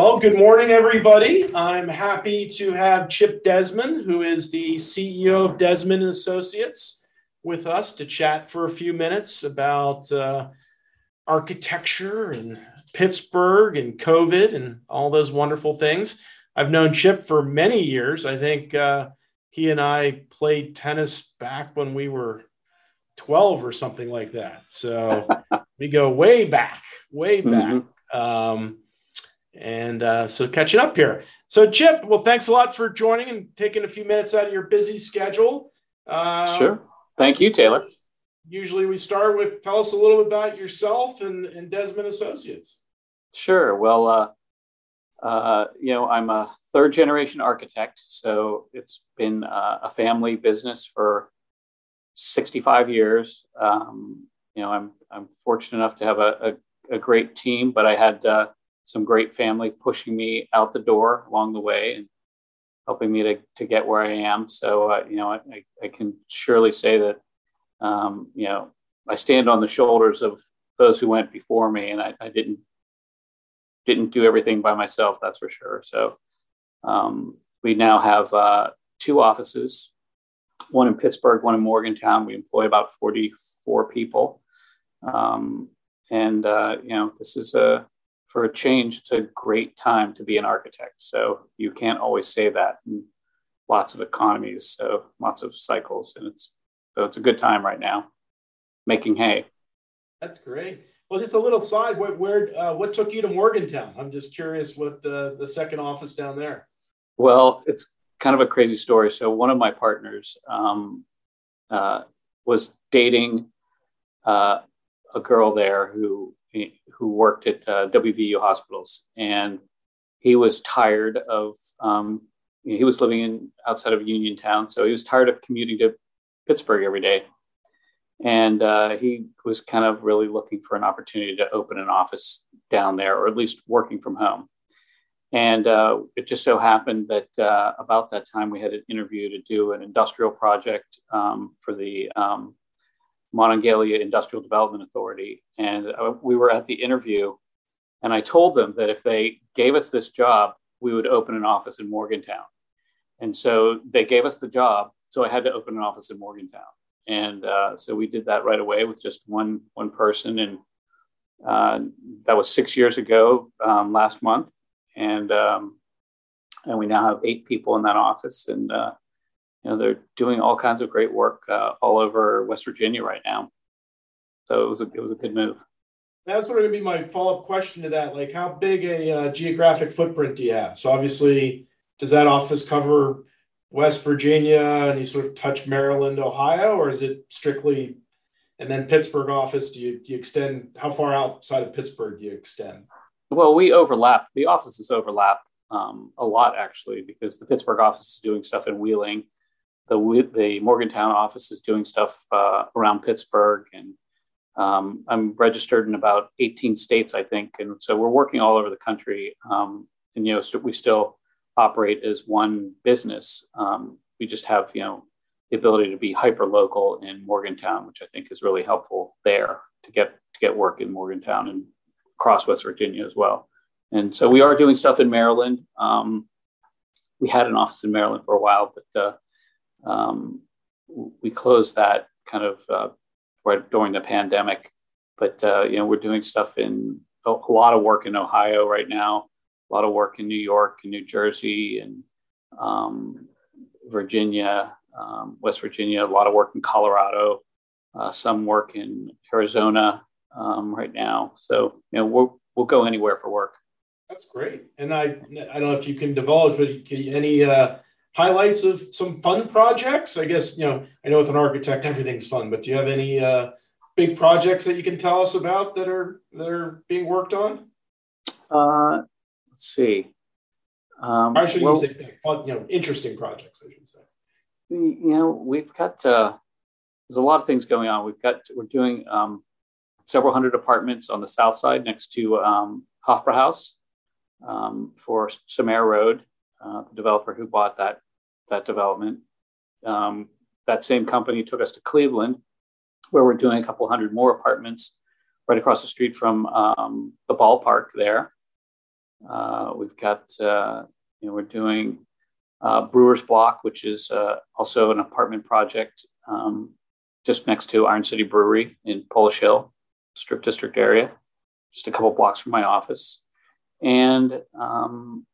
Well, good morning, everybody. I'm happy to have Chip Desmone, who is the CEO of Desmone and Associates, with us to chat for a few minutes about uh, architecture and Pittsburgh and COVID and all those wonderful things. I've known Chip for many years. I think uh, he and I played tennis back when we were 12 or something like that. So we go way back, way back. Mm-hmm. Um, and uh, so catching up here. So, Chip, well, thanks a lot for joining and taking a few minutes out of your busy schedule. Uh, sure. Thank you, Taylor. Usually we start with tell us a little bit about yourself and, and Desmone Associates. Sure. Well, uh, uh, you know, I'm a third generation architect, so it's been uh, a family business for 65 years. Um, you know, I'm I'm fortunate enough to have a, a, a great team, but I had uh, some great family pushing me out the door along the way and helping me to, to get where I am. So, uh, you know, I, I can surely say that, um, you know, I stand on the shoulders of those who went before me and I, I didn't, didn't do everything by myself. That's for sure. So, um, we now have uh, two offices, one in Pittsburgh, one in Morgantown. We employ about 44 people. Um, and, uh, you know, this is a, for a change, it's a great time to be an architect. So you can't always say that in lots of economies, so lots of cycles, and it's so it's a good time right now, making hay. That's great. Well, just a little side. Where, where uh, what took you to Morgantown? I'm just curious. What uh, the second office down there? Well, it's kind of a crazy story. So one of my partners um, uh, was dating uh, a girl there who who worked at uh, WVU hospitals, and he was tired of. Um, he was living in outside of Uniontown, so he was tired of commuting to Pittsburgh every day, and uh, he was kind of really looking for an opportunity to open an office down there, or at least working from home. And uh, it just so happened that uh, about that time we had an interview to do an industrial project um, for the um, Monongalia Industrial Development Authority. And uh, we were at the interview, and I told them that if they gave us this job, we would open an office in Morgantown. And so they gave us the job. So I had to open an office in Morgantown. And uh, so we did that right away with just one, one person. And uh, that was six years ago um, last month. And, um, and we now have eight people in that office. And uh, you know, they're doing all kinds of great work uh, all over West Virginia right now. So it was a, it was a good move. That's sort of going to be my follow up question to that. Like, how big a uh, geographic footprint do you have? So obviously, does that office cover West Virginia and you sort of touch Maryland, Ohio, or is it strictly? And then Pittsburgh office, do you do you extend? How far outside of Pittsburgh do you extend? Well, we overlap. The offices overlap um, a lot actually, because the Pittsburgh office is doing stuff in Wheeling, the the Morgantown office is doing stuff uh, around Pittsburgh, and um, I'm registered in about 18 states, I think, and so we're working all over the country. Um, and you know, so we still operate as one business. Um, we just have you know the ability to be hyper local in Morgantown, which I think is really helpful there to get to get work in Morgantown and across West Virginia as well. And so we are doing stuff in Maryland. Um, we had an office in Maryland for a while, but uh, um, we closed that kind of uh, right during the pandemic, but uh, you know we're doing stuff in a, lot of work in Ohio right now, a lot of work in New York and New Jersey and um, Virginia, um, West Virginia, a lot of work in Colorado, uh, some work in Arizona um, right now. So you know we'll we'll go anywhere for work. That's great, and I I don't know if you can divulge, but any uh, highlights of some fun projects? I guess, you know, I know with an architect, everything's fun, but do you have any uh, big projects that you can tell us about that are, that are being worked on? Uh, let's see. Um, I should well, say fun, you know, interesting projects, I should say. You know, we've got, uh, there's a lot of things going on. We've got, we're doing um, several hundred apartments on the south side next to um, Hofbrauhaus um, for Sommer Road uh, the developer who bought that that development. Um, that same company took us to Cleveland, where we're doing a couple hundred more apartments right across the street from um, the ballpark there. Uh, we've got, uh, you know, we're doing uh, Brewers Block, which is uh, also an apartment project um, just next to Iron City Brewery in Polish Hill, Strip District area, just a couple blocks from my office. And um,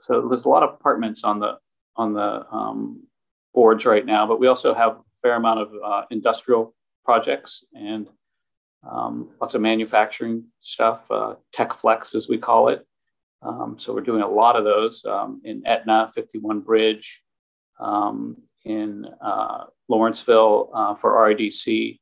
so there's a lot of apartments on the on the um, boards right now, but we also have a fair amount of uh, industrial projects and um, lots of manufacturing stuff, uh, Tech Flex as we call it. Um, so we're doing a lot of those um, in Etna, 51 Bridge, um, in uh, Lawrenceville uh, for RIDC.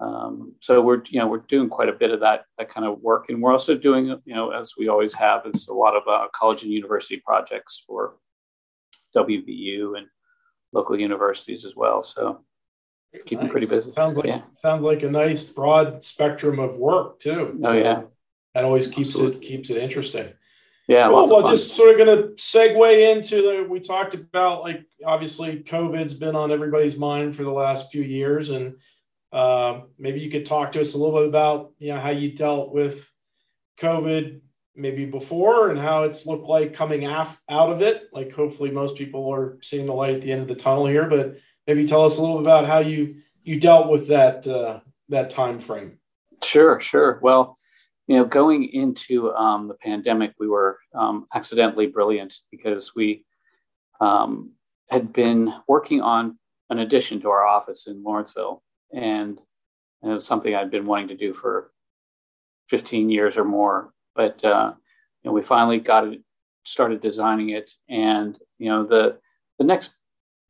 Um, so we're you know we're doing quite a bit of that that kind of work, and we're also doing you know as we always have is a lot of uh, college and university projects for WVU and local universities as well. So keeping nice. pretty busy. Sounds like yeah. sounds like a nice broad spectrum of work too. Oh yeah, that always keeps Absolutely. it keeps it interesting. Yeah, well, well just sort of going to segue into the. We talked about like obviously COVID's been on everybody's mind for the last few years, and uh, maybe you could talk to us a little bit about you know how you dealt with COVID maybe before and how it's looked like coming af- out of it. Like hopefully most people are seeing the light at the end of the tunnel here, but maybe tell us a little bit about how you you dealt with that uh, that time frame. Sure, sure. Well, you know, going into um, the pandemic, we were um, accidentally brilliant because we um, had been working on an addition to our office in Lawrenceville, and, and, it was something I'd been wanting to do for 15 years or more. But uh, you know, we finally got it, started designing it, and you know, the the next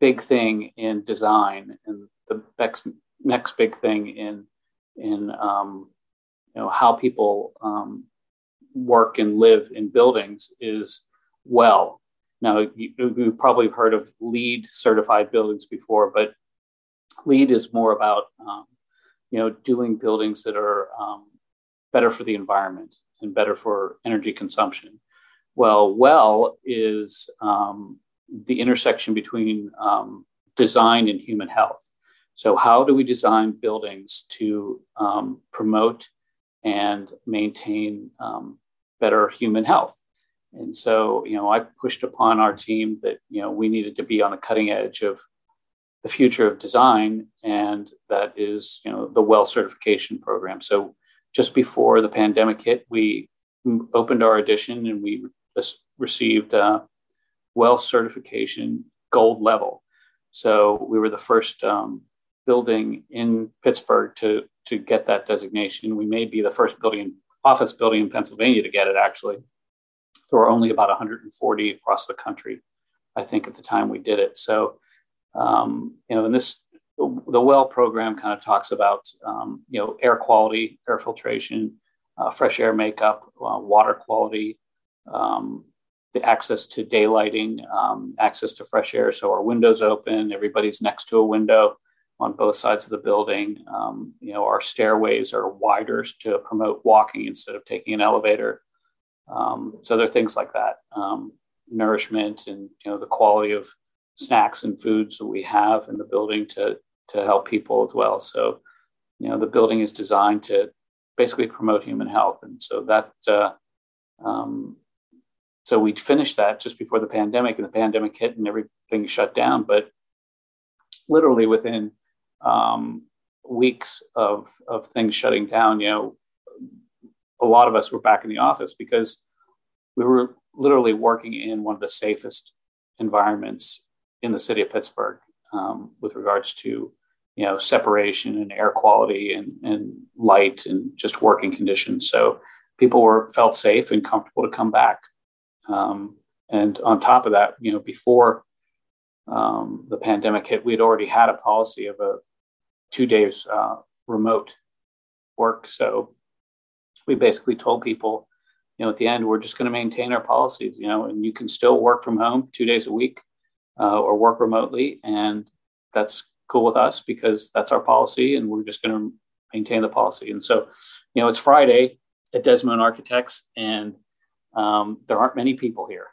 big thing in design and the next next big thing in in um, you know how people um, work and live in buildings is well. Now you, have probably heard of LEED certified buildings before, but LEED is more about um, you know doing buildings that are um, better for the environment and better for energy consumption. Well, well is um, the intersection between um, design and human health. So, how do we design buildings to um, promote and maintain um, better human health? And so, you know, I pushed upon our team that you know we needed to be on the cutting edge of the future of design, and that is you know the WELL certification program. So, just before the pandemic hit, we opened our addition and we received uh, WELL certification gold level. So we were the first um, building in Pittsburgh to to get that designation. We may be the first building office building in Pennsylvania to get it. Actually, there were only about 140 across the country, I think, at the time we did it. So um, you know, in this the well program kind of talks about um, you know air quality, air filtration, uh, fresh air makeup, uh, water quality, um, the access to daylighting, um, access to fresh air. So our windows open, everybody's next to a window on both sides of the building. Um, you know, our stairways are wider to promote walking instead of taking an elevator. Um, so there are things like that, um, nourishment and you know the quality of snacks and foods that we have in the building to to help people as well. So you know the building is designed to basically promote human health, and so that uh, um, so we finished that just before the pandemic, and the pandemic hit and everything shut down. But literally within um, weeks of of things shutting down, you know, a lot of us were back in the office because we were literally working in one of the safest environments in the city of Pittsburgh um, with regards to you know separation and air quality and, and light and just working conditions. So people were felt safe and comfortable to come back. Um, and on top of that, you know, before um, the pandemic hit, we had already had a policy of a two days uh, remote work. So we basically told people, you know, at the end, we're just going to maintain our policies, you know, and you can still work from home two days a week uh, or work remotely. And that's cool with us because that's our policy and we're just going to maintain the policy. And so, you know, it's Friday at Desmone Architects and um, there aren't many people here,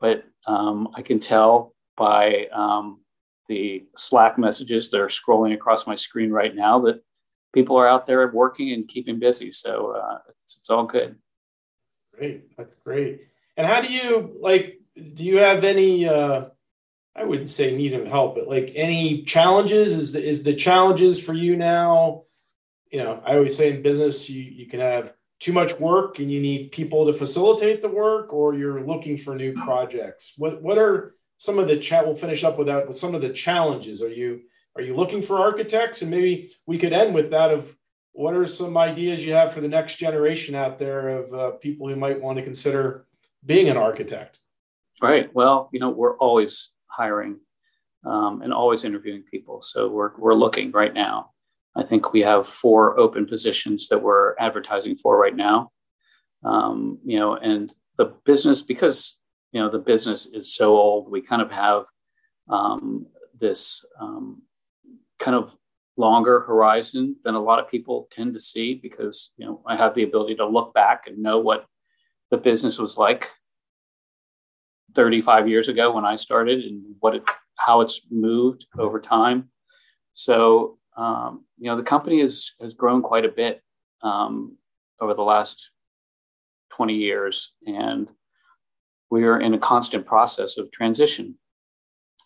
but um, I can tell by um, the Slack messages that are scrolling across my screen right now that people are out there working and keeping busy. So uh, it's, it's all good. great. That's great. And how do you like? Do you have any? uh I wouldn't say need help, but like any challenges? Is the is the challenges for you now? You know, I always say in business, you you can have too much work and you need people to facilitate the work, or you're looking for new projects. What what are some of the chat? We'll finish up with that. With some of the challenges, are you are you looking for architects? And maybe we could end with that of what are some ideas you have for the next generation out there of uh, people who might want to consider being an architect? Right. Well, you know, we're always hiring um, and always interviewing people. So we're, we're looking right now. I think we have four open positions that we're advertising for right now. Um, you know, and the business, because, you know, the business is so old, we kind of have um, this um, kind of longer horizon than a lot of people tend to see because, you know, I have the ability to look back and know what the business was like 35 years ago when I started and what it, how it's moved over time. So, um, you know, the company has, has grown quite a bit um, over the last 20 years. And we are in a constant process of transition.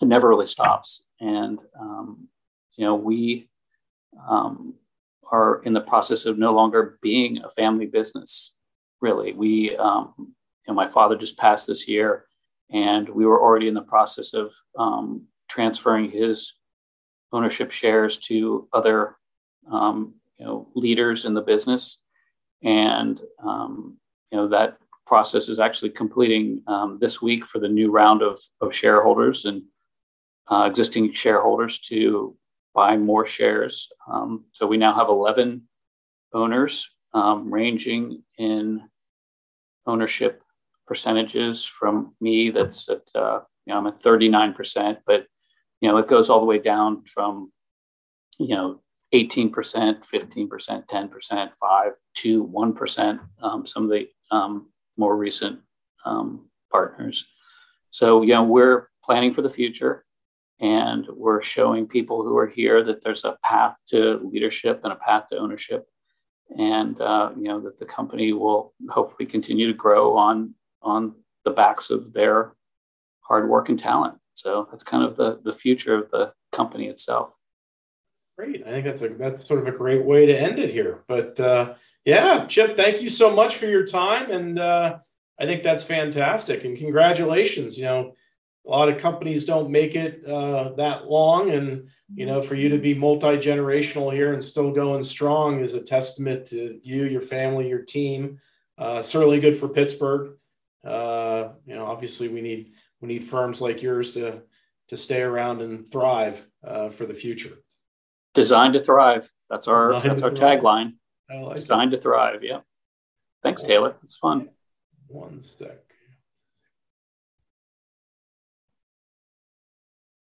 It never really stops. And, um, you know, we um, are in the process of no longer being a family business, really. We, um, you know, my father just passed this year and we were already in the process of um, transferring his ownership shares to other um, you know leaders in the business. And um, you know that process is actually completing um, this week for the new round of, of shareholders and uh, existing shareholders to buy more shares. Um, so we now have 11 owners um, ranging in ownership percentages from me that's at uh, you know I'm at 39%, but you know it goes all the way down from you know 18%, 15%, 10%, 5 to 1%. Um, some of the um, more recent um, partners. So you know we're planning for the future, and we're showing people who are here that there's a path to leadership and a path to ownership and uh, you know that the company will hopefully continue to grow on on the backs of their hard work and talent. So that's kind of the, the future of the company itself. Great. I think that's a, that's sort of a great way to end it here. But uh, yeah, Chip, thank you so much for your time. And uh, I think that's fantastic. And congratulations. You know, a lot of companies don't make it uh, that long. And, you know, for you to be multi generational here and still going strong is a testament to you, your family, your team. Uh, certainly good for Pittsburgh uh, you know, obviously we need we need firms like yours to to stay around and thrive uh, for the future. Designed to thrive. That's our Designed that's our thrive. tagline. Like Designed it. to thrive. Yeah. Thanks, Taylor. It's fun. One sec.